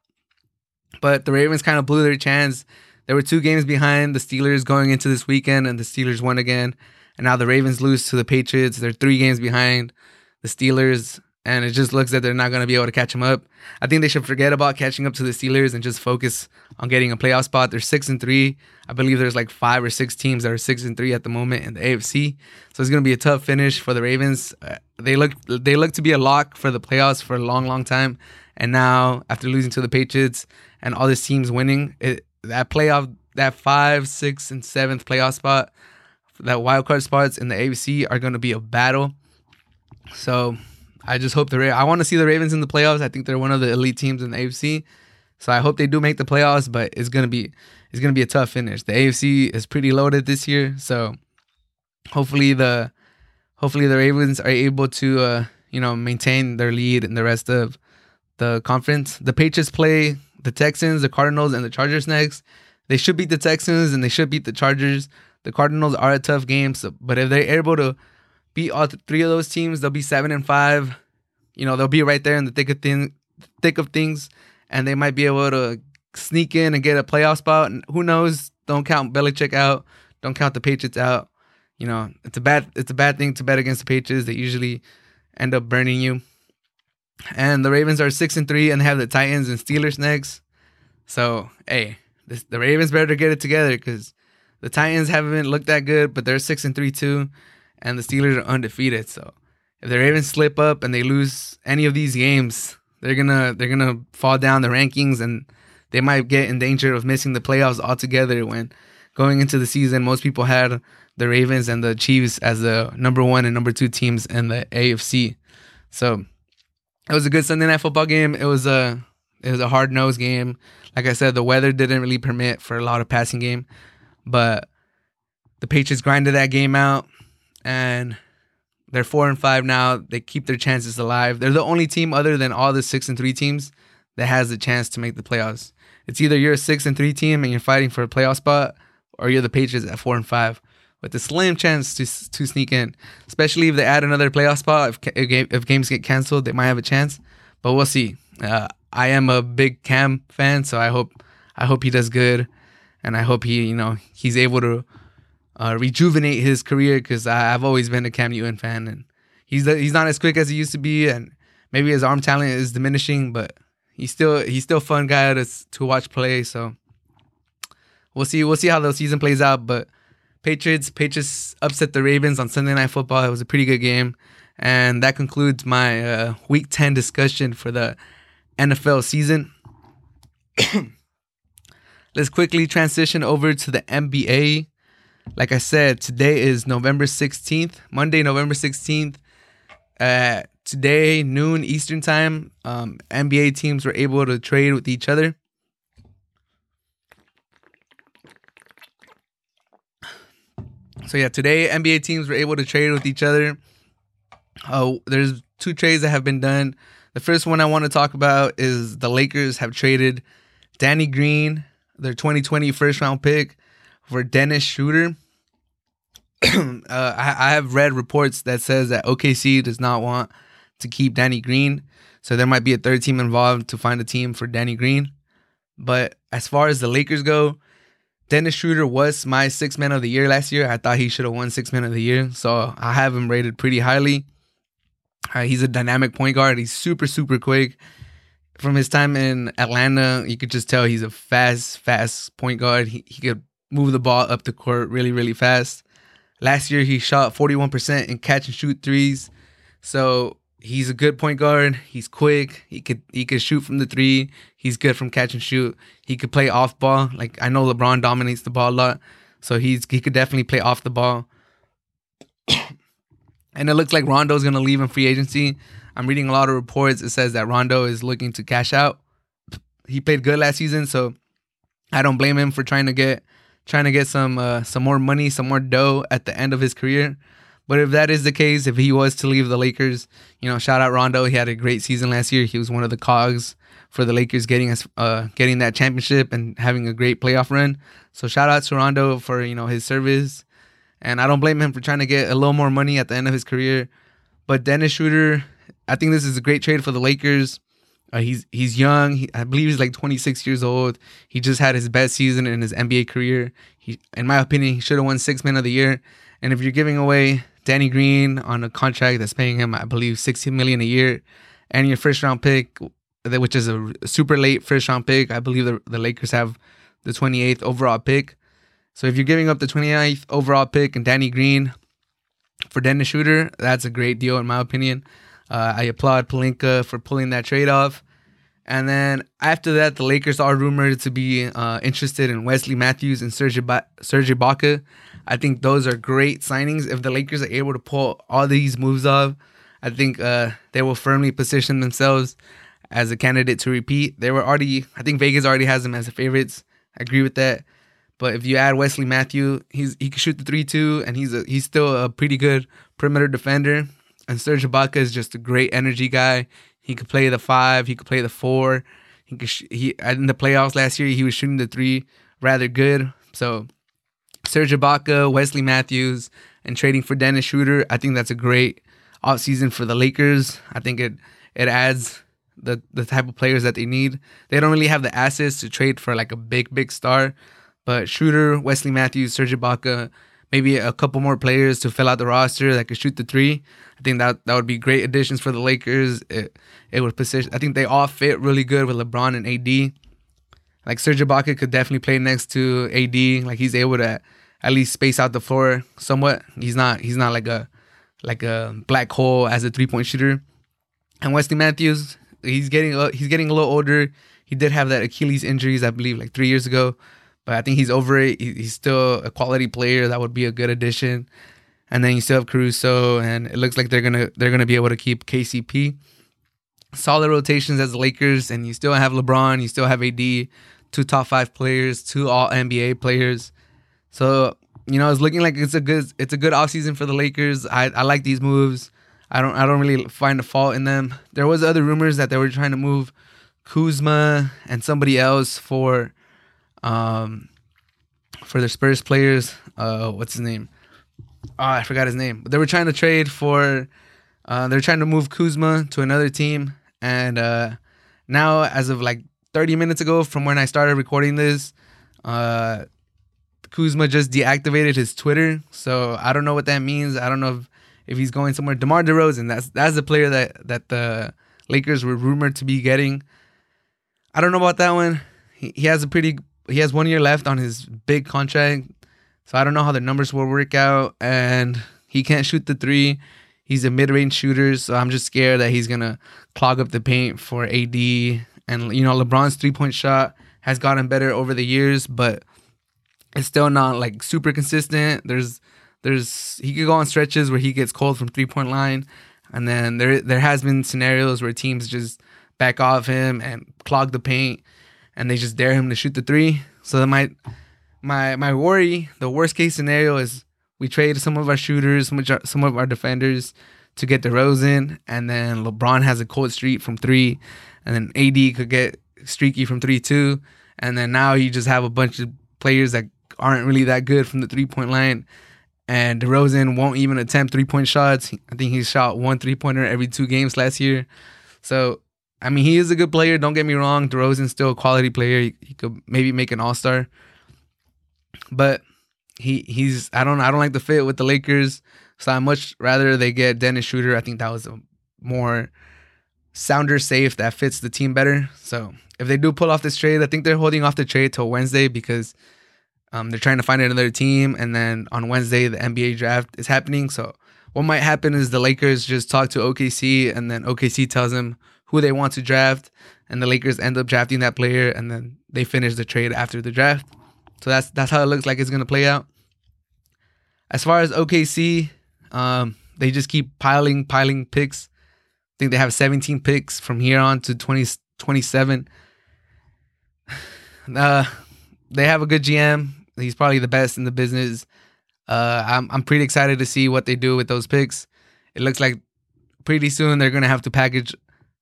But the Ravens kind of blew their chance. There were two games behind the Steelers going into this weekend, and the Steelers won again. And now the Ravens lose to the Patriots. They're three games behind the Steelers, and it just looks that they're not going to be able to catch them up. I think they should forget about catching up to the Steelers and just focus on getting a playoff spot. They're six and three. I believe there's like five or six teams that are six and three at the moment in the AFC. So it's going to be a tough finish for the Ravens. Uh, they look they look to be a lock for the playoffs for a long, long time. And now after losing to the Patriots and all these teams winning, it, that playoff, that five, six, and seventh playoff spot, that wild card spots in the AFC are going to be a battle. So I just hope the Ra- I want to see the Ravens in the playoffs. I think they're one of the elite teams in the AFC. So I hope they do make the playoffs, but it's gonna be it's gonna be a tough finish. The AFC is pretty loaded this year, so hopefully the hopefully the Ravens are able to uh, you know maintain their lead in the rest of the conference. The Patriots play the Texans, the Cardinals, and the Chargers next. They should beat the Texans and they should beat the Chargers. The Cardinals are a tough game, so, but if they're able to beat all three of those teams, they'll be seven and five. You know, they'll be right there in the thick of thing, thick of things, and they might be able to sneak in and get a playoff spot. And who knows? Don't count Belichick out. Don't count the Patriots out. You know, it's a bad it's a bad thing to bet against the Patriots. They usually end up burning you. And the Ravens are six and three and have the Titans and Steelers next. So hey, this, the Ravens better get it together because the Titans haven't looked that good, but they're six and three too, and the Steelers are undefeated. So if the Ravens slip up and they lose any of these games, they're gonna they're gonna fall down the rankings and they might get in danger of missing the playoffs altogether. When going into the season, most people had the Ravens and the Chiefs as the number one and number two teams in the AFC. So it was a good Sunday night football game. It was a it was a hard nosed game. Like I said, the weather didn't really permit for a lot of passing game, but the Patriots grinded that game out, and they're four and five now. They keep their chances alive. They're the only team other than all the six and three teams that has the chance to make the playoffs. It's either you're a six and three team and you're fighting for a playoff spot, or you're the Patriots at four and five with a slim chance to to sneak in. Especially if they add another playoff spot, if if games get canceled, they might have a chance. But we'll see. Uh, I am a big Cam fan, so I hope I hope he does good, and I hope he you know he's able to uh, rejuvenate his career because I've always been a Cam Newton fan, and he's he's not as quick as he used to be, and maybe his arm talent is diminishing, but he's still he's still a fun guy to to watch play. So we'll see we'll see how the season plays out, but Patriots Patriots upset the Ravens on Sunday Night Football. It was a pretty good game, and that concludes my uh, Week Ten discussion for the NFL season. Let's quickly transition over to the NBA. Like I said, today is November 16th, Monday, November 16th at today, noon Eastern time, um, NBA teams were able to trade with each other. So yeah, today NBA teams were able to trade with each other. Uh, there's two trades that have been done. The first one I want to talk about is the Lakers have traded Danny Green, their 2020 first round pick, for Dennis Schroder. uh, I, I have read reports that says that OKC does not want to keep Danny Green, so there might be a third team involved to find a team for Danny Green. But as far as the Lakers go, Dennis Schroder was my six man of the year last year. I thought he should have won six man of the year, so I have him rated pretty highly. Uh, he's a dynamic point guard. He's super super quick. From his time in Atlanta, you could just tell he's a fast fast point guard. He he could move the ball up the court really really fast. Last year he shot 41% in catch and shoot threes. So he's a good point guard. He's quick. He could he could shoot from the three. He's good from catch and shoot. He could play off ball. Like I know LeBron dominates the ball a lot, so he's he could definitely play off the ball. and it looks like Rondo's gonna leave in free agency. I'm reading a lot of reports. It says that Rondo is looking to cash out. He played good last season, so I don't blame him for trying to get trying to get some uh, some more money, some more dough at the end of his career. But if that is the case, if he was to leave the Lakers, you know, shout out Rondo. He had a great season last year. He was one of the cogs for the Lakers getting us uh, getting that championship and having a great playoff run. So shout out to Rondo for you know his service, and I don't blame him for trying to get a little more money at the end of his career. But Dennis Schroder, I think this is a great trade for the Lakers. Uh, he's he's young. He, I believe he's like 26 years old. He just had his best season in his NBA career. He, in my opinion, he should have won Six Man of the Year. And if you're giving away Danny Green on a contract that's paying him, I believe, 60 million a year, and your first round pick, which is a super late first round pick, I believe the, the Lakers have the 28th overall pick. So if you're giving up the 29th overall pick and Danny Green for Dennis Schroder, that's a great deal in my opinion. Uh, I applaud Pelinka for pulling that trade off. And then after that, the Lakers are rumored to be uh, interested in Wesley Matthews and Serge, ba- Ibaka. I think those are great signings. If the Lakers are able to pull all these moves off, I think uh, they will firmly position themselves as a candidate to repeat. They were already, I think Vegas already has them as the favorites. I agree with that. But if you add Wesley Matthew, he's he can shoot the three too, and he's a, he's still a pretty good perimeter defender. And Serge Ibaka is just a great energy guy. He could play the five. He could play the four. He could sh- he in the playoffs last year he was shooting the three rather good. So Serge Ibaka, Wesley Matthews, and trading for Dennis Schroder, I think that's a great offseason for the Lakers. I think it it adds the the type of players that they need. They don't really have the assets to trade for like a big big star, but Schroder, Wesley Matthews, Serge Ibaka, maybe a couple more players to fill out the roster that could shoot the three. I think that that would be great additions for the Lakers. It it would position. I think they all fit really good with LeBron and AD. Like Serge Ibaka could definitely play next to AD. Like he's able to at least space out the floor somewhat. He's not he's not like a like a black hole as a three point shooter. And Wesley Matthews, he's getting he's getting a little older. He did have that Achilles injuries, I believe, like three years ago but I think he's over it. He's still a quality player. That would be a good addition. And then you still have Caruso, and it looks like they're gonna they're gonna be able to keep KCP. Solid rotations as the Lakers, and you still have LeBron. You still have AD, two top five players, two All NBA players. So you know it's looking like it's a good it's a good offseason for the Lakers. I, I like these moves. I don't I don't really find a fault in them. There was other rumors that they were trying to move Kuzma and somebody else for um, for the Spurs players, uh, what's his name? Oh, I forgot his name. They were trying to trade for. Uh, they're trying to move Kuzma to another team, and uh, now, as of like 30 minutes ago, from when I started recording this, uh, Kuzma just deactivated his Twitter. So I don't know what that means. I don't know if, if he's going somewhere. DeMar DeRozan, that's that's the player that that the Lakers were rumored to be getting. I don't know about that one. He, he has a pretty he has one year left on his big contract. So I don't know how the numbers will work out. And he can't shoot the three. He's a mid range shooter. So I'm just scared that he's going to clog up the paint for AD. And, you know, LeBron's three point shot has gotten better over the years, but it's still not like super consistent. There's, there's, he could go on stretches where he gets cold from three point line. and then there there has been scenarios where teams just back off him and clog the paint, and they just dare him to shoot the three. So that my my my worry, the worst case scenario is we trade some of our shooters, some of our, some of our defenders to get DeRozan, and then LeBron has a cold streak from three, and then AD could get streaky from three too, and then now you just have a bunch of players that aren't really that good from the three point line. And DeRozan won't even attempt three point shots. I think he shot one three pointer every two games last year. So, I mean, he is a good player. Don't get me wrong. DeRozan's still a quality player. He, he could maybe make an all star. But he he's I don't I don't like the fit with the Lakers. So I much rather they get Dennis Schroder. I think that was a more sounder safe that fits the team better. So if they do pull off this trade, I think they're holding off the trade till Wednesday because um, they're trying to find another team, and then on Wednesday the NBA draft is happening. So what might happen is the Lakers just talk to OKC, and then OKC tells them who they want to draft, and the Lakers end up drafting that player, and then they finish the trade after the draft. So that's that's how it looks like it's gonna play out. As far as OKC, um, they just keep piling piling picks. I think they have 17 picks from here on to 20, 27. Uh, they have a good GM. He's probably the best in the business. Uh, I'm I'm pretty excited to see what they do with those picks. It looks like pretty soon they're gonna have to package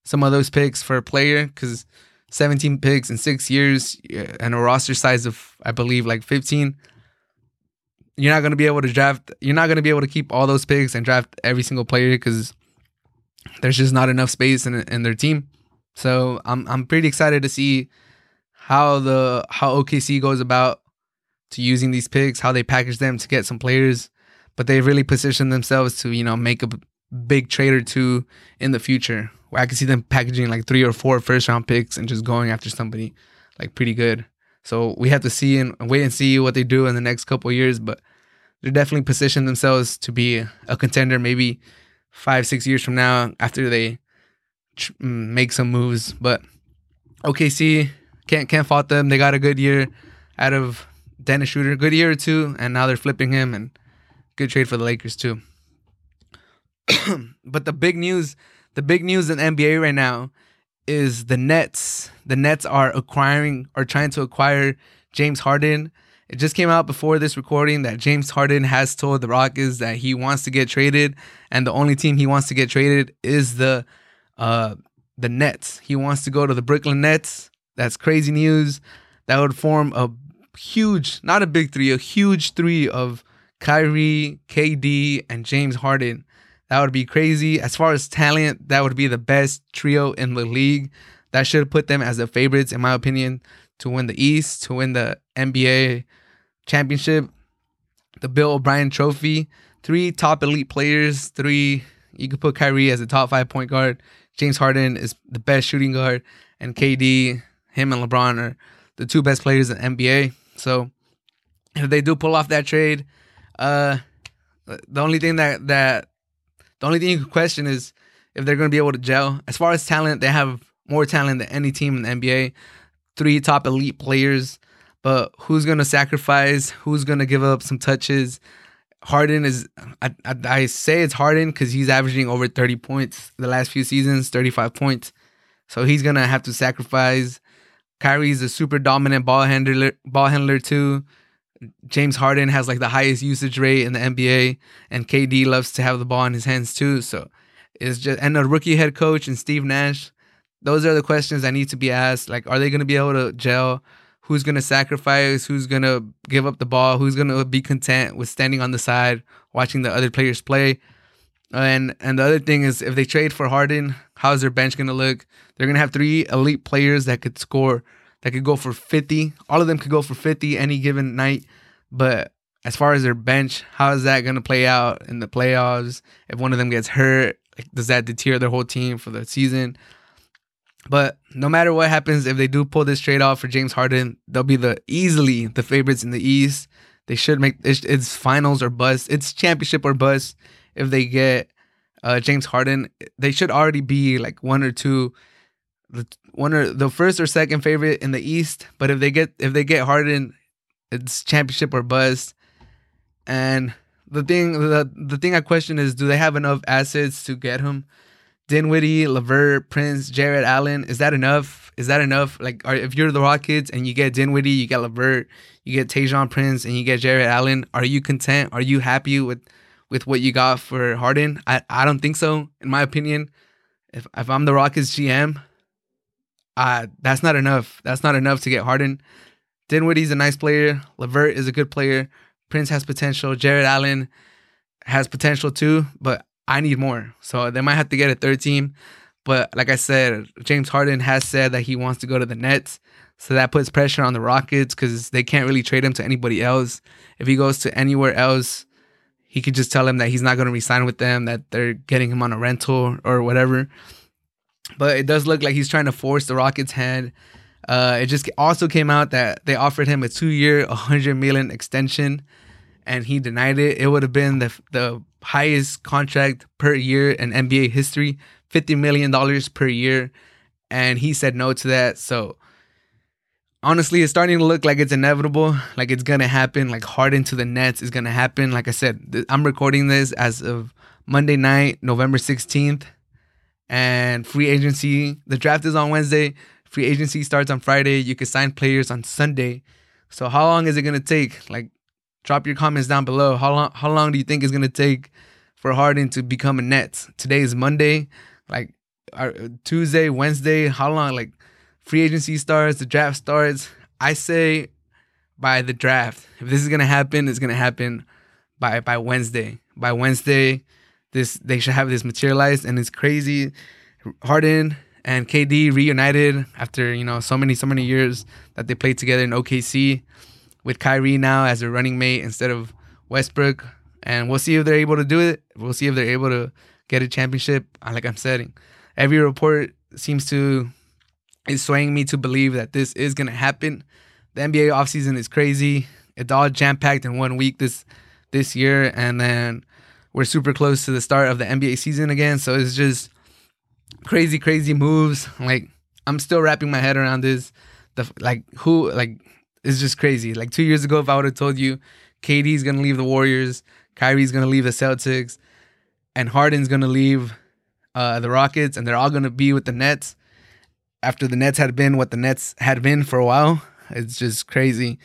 some of those picks for a player because 17 picks in six years and a roster size of I believe like 15. You're not gonna be able to draft. You're not gonna be able to keep all those picks and draft every single player because there's just not enough space in in their team. So I'm I'm pretty excited to see how the how OKC goes about to using these picks, how they package them to get some players, but they really position themselves to you know make a big trade or two in the future. I can see them packaging like three or four first round picks and just going after somebody like pretty good. So we have to see and wait and see what they do in the next couple years, but they're definitely positioned themselves to be a contender maybe five six years from now after they tr- mm, make some moves. But OKC can't can't fault them. They got a good year out of Dennis Schroder, good year or two, and now they're flipping him and good trade for the Lakers too. but the big news, the big news in NBA right now is the Nets. The Nets are acquiring or trying to acquire James Harden. It just came out before this recording that James Harden has told the Rockets that he wants to get traded, and the only team he wants to get traded is the uh, the Nets. He wants to go to the Brooklyn Nets. That's crazy news. That would form a huge, not a big three, a huge three of Kyrie, KD, and James Harden. That would be crazy. As far as talent, that would be the best trio in the league. That should put them as the favorites, in my opinion, to win the East, to win the NBA championship, the Bill O'Brien trophy. Three top elite players, three, you could put Kyrie as a top five point guard. James Harden is the best shooting guard, and KD him and LeBron are the two best players in NBA. So if they do pull off that trade, uh, the only thing that that the only thing you could question is if they're going to be able to gel. As far as talent, they have more talent than any team in the NBA. Three top elite players, but who's going to sacrifice? Who's going to give up some touches? Harden is I, I, I say it's Harden because he's averaging over 30 points the last few seasons, 35 points. So he's gonna have to sacrifice Kyrie's a super dominant ball handler, ball handler too. James Harden has like the highest usage rate in the NBA, and KD loves to have the ball in his hands too. So it's just and a rookie head coach and Steve Nash. Those are the questions that need to be asked. Like, are they going to be able to gel? Who's going to sacrifice? Who's going to give up the ball? Who's going to be content with standing on the side, watching the other players play? And and the other thing is, if they trade for Harden, how's their bench gonna look? They're gonna have three elite players that could score, that could go for fifty. All of them could go for fifty any given night. But as far as their bench, how is that gonna play out in the playoffs? If one of them gets hurt, like, does that deter their whole team for the season? But no matter what happens, if they do pull this trade off for James Harden, they'll be the easily the favorites in the East. They should make it's, it's finals or bust. It's championship or bust if they get uh, James Harden, they should already be like one or two, one or the first or second favorite in the East. But if they get if they get Harden, it's championship or bust. And the thing the the thing I question is, do they have enough assets to get him? Dinwiddie, LeVert, Prince, Jarrett Allen. Is that enough? Is that enough? Like, are, if you're the Rockets and you get Dinwiddie, you get LeVert, you get Tajon Prince, and you get Jarrett Allen, are you content? Are you happy with with what you got for Harden? I, I don't think so. In my opinion, if if I'm the Rockets GM, uh, that's not enough. That's not enough to get Harden. Dinwiddie's a nice player. LeVert is a good player. Prince has potential. Jarrett Allen has potential too, but I need more. So they might have to get a third team. But like I said, James Harden has said that he wants to go to the Nets. So that puts pressure on the Rockets because they can't really trade him to anybody else. If he goes to anywhere else, he could just tell them that he's not going to resign with them, that they're getting him on a rental or whatever. But it does look like he's trying to force the Rockets' hand. Uh, it just also came out that they offered him a two-year, 100 million extension, and he denied it. It would have been the the highest contract per year in NBA history, 50 million dollars per year, and he said no to that. So honestly, it's starting to look like it's inevitable, like it's gonna happen. Like Harden to the Nets is gonna happen. Like I said, th- I'm recording this as of Monday night, November 16th, and free agency. The draft is on Wednesday. Free agency starts on Friday. You can sign players on Sunday. So how long is it gonna take? Like, drop your comments down below. How long? How long do you think it's gonna take for Harden to become a Nets? Today is Monday. Like, uh, Tuesday, Wednesday. How long? Like free agency starts, the draft starts. I say by the draft. If this is gonna happen, it's gonna happen by by Wednesday. By Wednesday, this they should have this materialized, and it's crazy. Harden and KD reunited after you know so many so many years that they played together in OKC with Kyrie now as a running mate instead of Westbrook, and we'll see if they're able to do it. We'll see if they're able to get a championship. Uh, like I'm saying, every report seems to is swaying me to believe that this is to happen. The NBA offseason is crazy. It's all jam packed in one week this this year, and then we're super close to the start of the NBA season again. So it's just crazy, crazy moves. Like I'm still wrapping my head around this. The like who like it's just crazy. Like two years ago, if I would have told you KD's gonna leave the Warriors, Kyrie's gonna leave the Celtics, and Harden's gonna leave uh, the Rockets, and they're all gonna be with the Nets after the Nets had been what the Nets had been for a while. It's just crazy.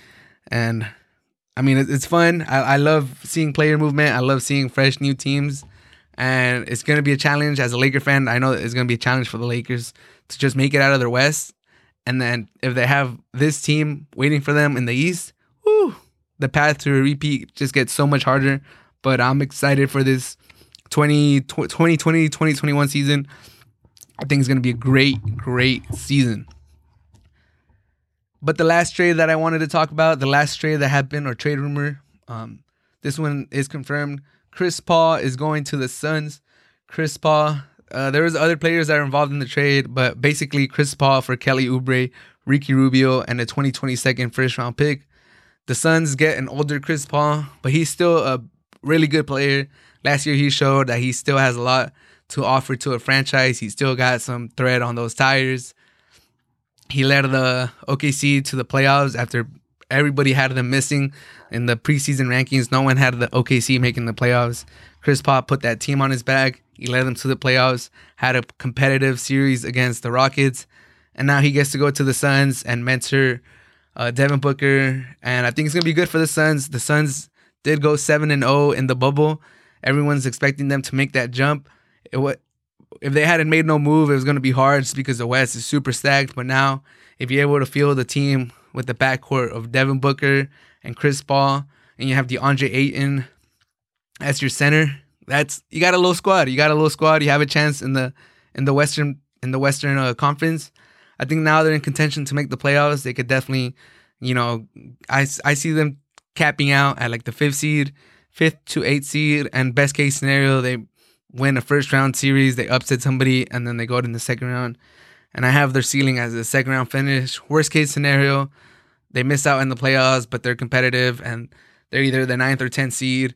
And I mean, it's fun. I, I love seeing player movement. I love seeing fresh new teams. And it's going to be a challenge as a Laker fan. I know it's going to be a challenge for the Lakers to just make it out of their West. And then if they have this team waiting for them in the East, the path to a repeat just gets so much harder. But I'm excited for this 20, 2020, 2021 season. I think it's going to be a great, great season. But the last trade that I wanted to talk about, the last trade that happened or trade rumor, um, this one is confirmed. Chris Paul is going to the Suns. Chris Paul, uh, there was other players that are involved in the trade, but basically Chris Paul for Kelly Oubre, Ricky Rubio, and a 2022 first round pick. The Suns get an older Chris Paul, but he's still a really good player. Last year he showed that he still has a lot to offer to a franchise. He still got some thread on those tires. He led the OKC to the playoffs after everybody had them missing in the preseason rankings. No one had the OKC making the playoffs. Chris Paul put that team on his back. He led them to the playoffs, had a competitive series against the Rockets, and now he gets to go to the Suns and mentor uh, Devin Booker. And I think it's gonna be good for the Suns. The Suns did go seven and zero oh in the bubble. Everyone's expecting them to make that jump it if they hadn't made no move, it was going to be hard just because the West is super stacked. But now, if you're able to field the team with the backcourt of Devin Booker and Chris Paul, and you have DeAndre Ayton as your center, that's you got a little squad. You got a little squad. You have a chance in the in the Western in the Western uh, Conference. I think now they're in contention to make the playoffs. They could definitely, you know, I I see them capping out at like the fifth seed, fifth to eighth seed, and best case scenario they win a first round series, they upset somebody, and then they go in the second round. And I have their ceiling as a second round finish. Worst case scenario, they miss out in the playoffs, but they're competitive and they're either the ninth or tenth seed.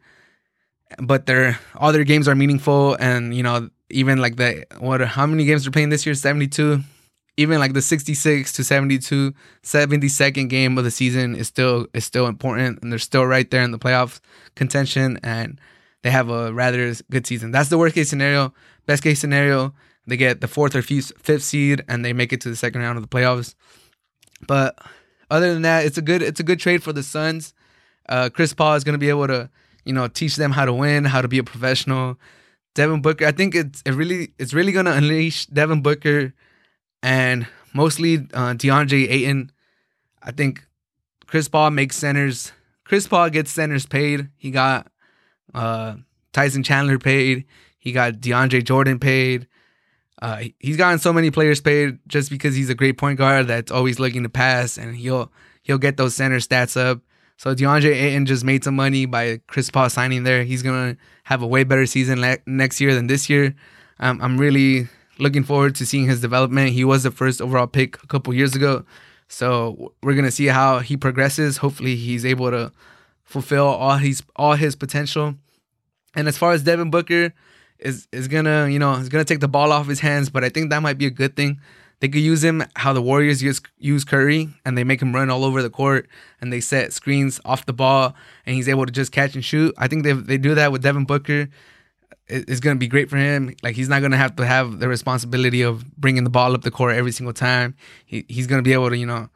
But their all their games are meaningful, and you know even like the what how many games they're playing this year? Seventy two. even like the 66 to 72 72nd game of the season is still is still important and they're still right there in the playoff contention and they have a rather good season. That's the worst case scenario. Best case scenario, they get the fourth or fifth seed and they make it to the second round of the playoffs. But other than that, it's a good it's a good trade for the Suns. Uh, Chris Paul is going to be able to you know teach them how to win, how to be a professional. Devin Booker, I think it's it really it's really going to unleash Devin Booker and mostly uh, DeAndre Ayton. I think Chris Paul makes centers. Chris Paul gets centers paid. He got uh, Tyson Chandler paid. He got DeAndre Jordan paid. Uh, he's gotten so many players paid just because he's a great point guard that's always looking to pass, and he'll he'll get those center stats up. So DeAndre Ayton just made some money by Chris Paul signing there. He's gonna have a way better season le- next year than this year. Um, I'm really looking forward to seeing his development. He was the first overall pick a couple years ago, so we're gonna see how he progresses. Hopefully, he's able to fulfill all his all his potential. And as far as Devin Booker is is gonna you know is gonna take the ball off his hands, but I think that might be a good thing. They could use him how the Warriors use use Curry, and they make him run all over the court, and they set screens off the ball, and he's able to just catch and shoot. I think they they do that with Devin Booker. It's gonna be great for him. Like he's not gonna have to have the responsibility of bringing the ball up the court every single time. He, he's gonna be able to you know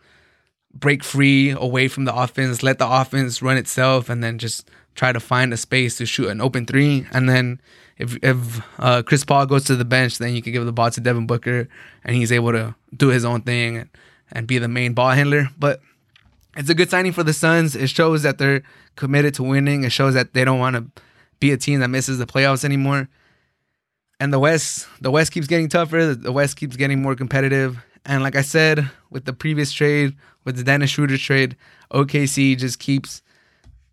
break free away from the offense, let the offense run itself, and then just try to find a space to shoot an open three. And then if if uh, Chris Paul goes to the bench, then you can give the ball to Devin Booker, and he's able to do his own thing and, and be the main ball handler. But it's a good signing for the Suns. It shows that they're committed to winning. It shows that they don't want to be a team that misses the playoffs anymore. And the West, the West keeps getting tougher. The West keeps getting more competitive. And like I said with the previous trade, with the Dennis Schroder trade, OKC just keeps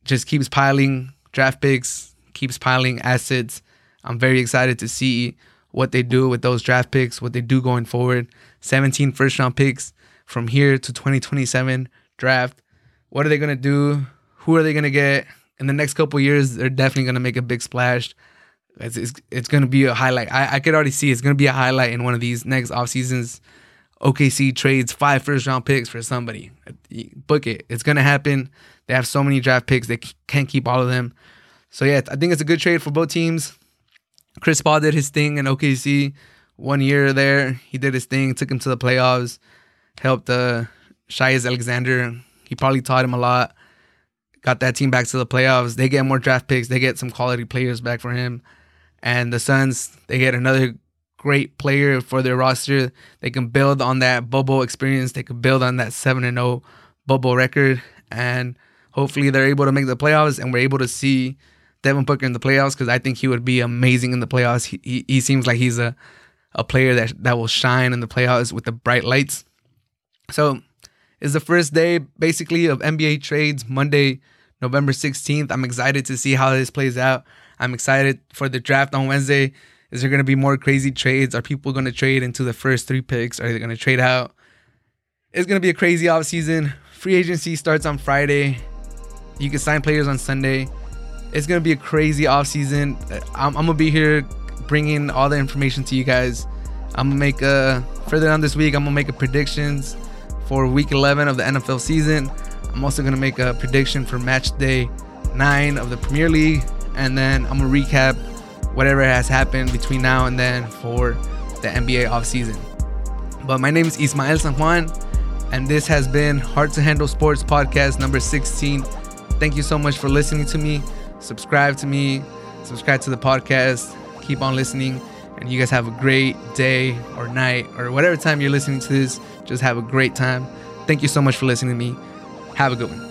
just keeps piling draft picks, keeps piling assets. I'm very excited to see what they do with those draft picks, what they do going forward. 17 first round picks from here to 2027 draft. What are they going to do? Who are they going to get? In the next couple years, they're definitely going to make a big splash. It's, it's, it's going to be a highlight. I, I could already see it's going to be a highlight in one of these next off seasons. OKC trades five first round picks for somebody. Book it. It's going to happen. They have so many draft picks. They can't keep all of them. So, yeah, I think it's a good trade for both teams. Chris Paul did his thing in OKC one year there. He did his thing, took him to the playoffs, helped uh, Shai Alexander. He probably taught him a lot. Got that team back to the playoffs. They get more draft picks. They get some quality players back for him. And the Suns, they get another great player for their roster. They can build on that bubble experience. They can build on that 7 and 0 bubble record. And hopefully they're able to make the playoffs and we're able to see Devin Booker in the playoffs because I think he would be amazing in the playoffs. He, he, he seems like he's a, a player that, that will shine in the playoffs with the bright lights. So it's the first day basically of NBA trades, Monday, November 16th. I'm excited to see how this plays out. I'm excited for the draft on Wednesday. Is there going to be more crazy trades? Are people going to trade into the first three picks? Are they going to trade out? It's going to be a crazy offseason. Free agency starts on Friday. You can sign players on Sunday. It's going to be a crazy offseason. Uh, I'm, I'm going to be here bringing all the information to you guys. I'm going to make a, further on this week, I'm going to make a predictions for week 11 of the NFL season. I'm also going to make a prediction for match day 9 of the Premier League. And then I'm going to recap whatever has happened between now and then for the NBA offseason. But my name is Ismael San Juan, and this has been Hard to Handle Sports Podcast number 16. Thank you so much for listening to me. Subscribe to me, subscribe to the podcast, keep on listening, and you guys have a great day or night or whatever time you're listening to this. Just have a great time. Thank you so much for listening to me. Have a good one.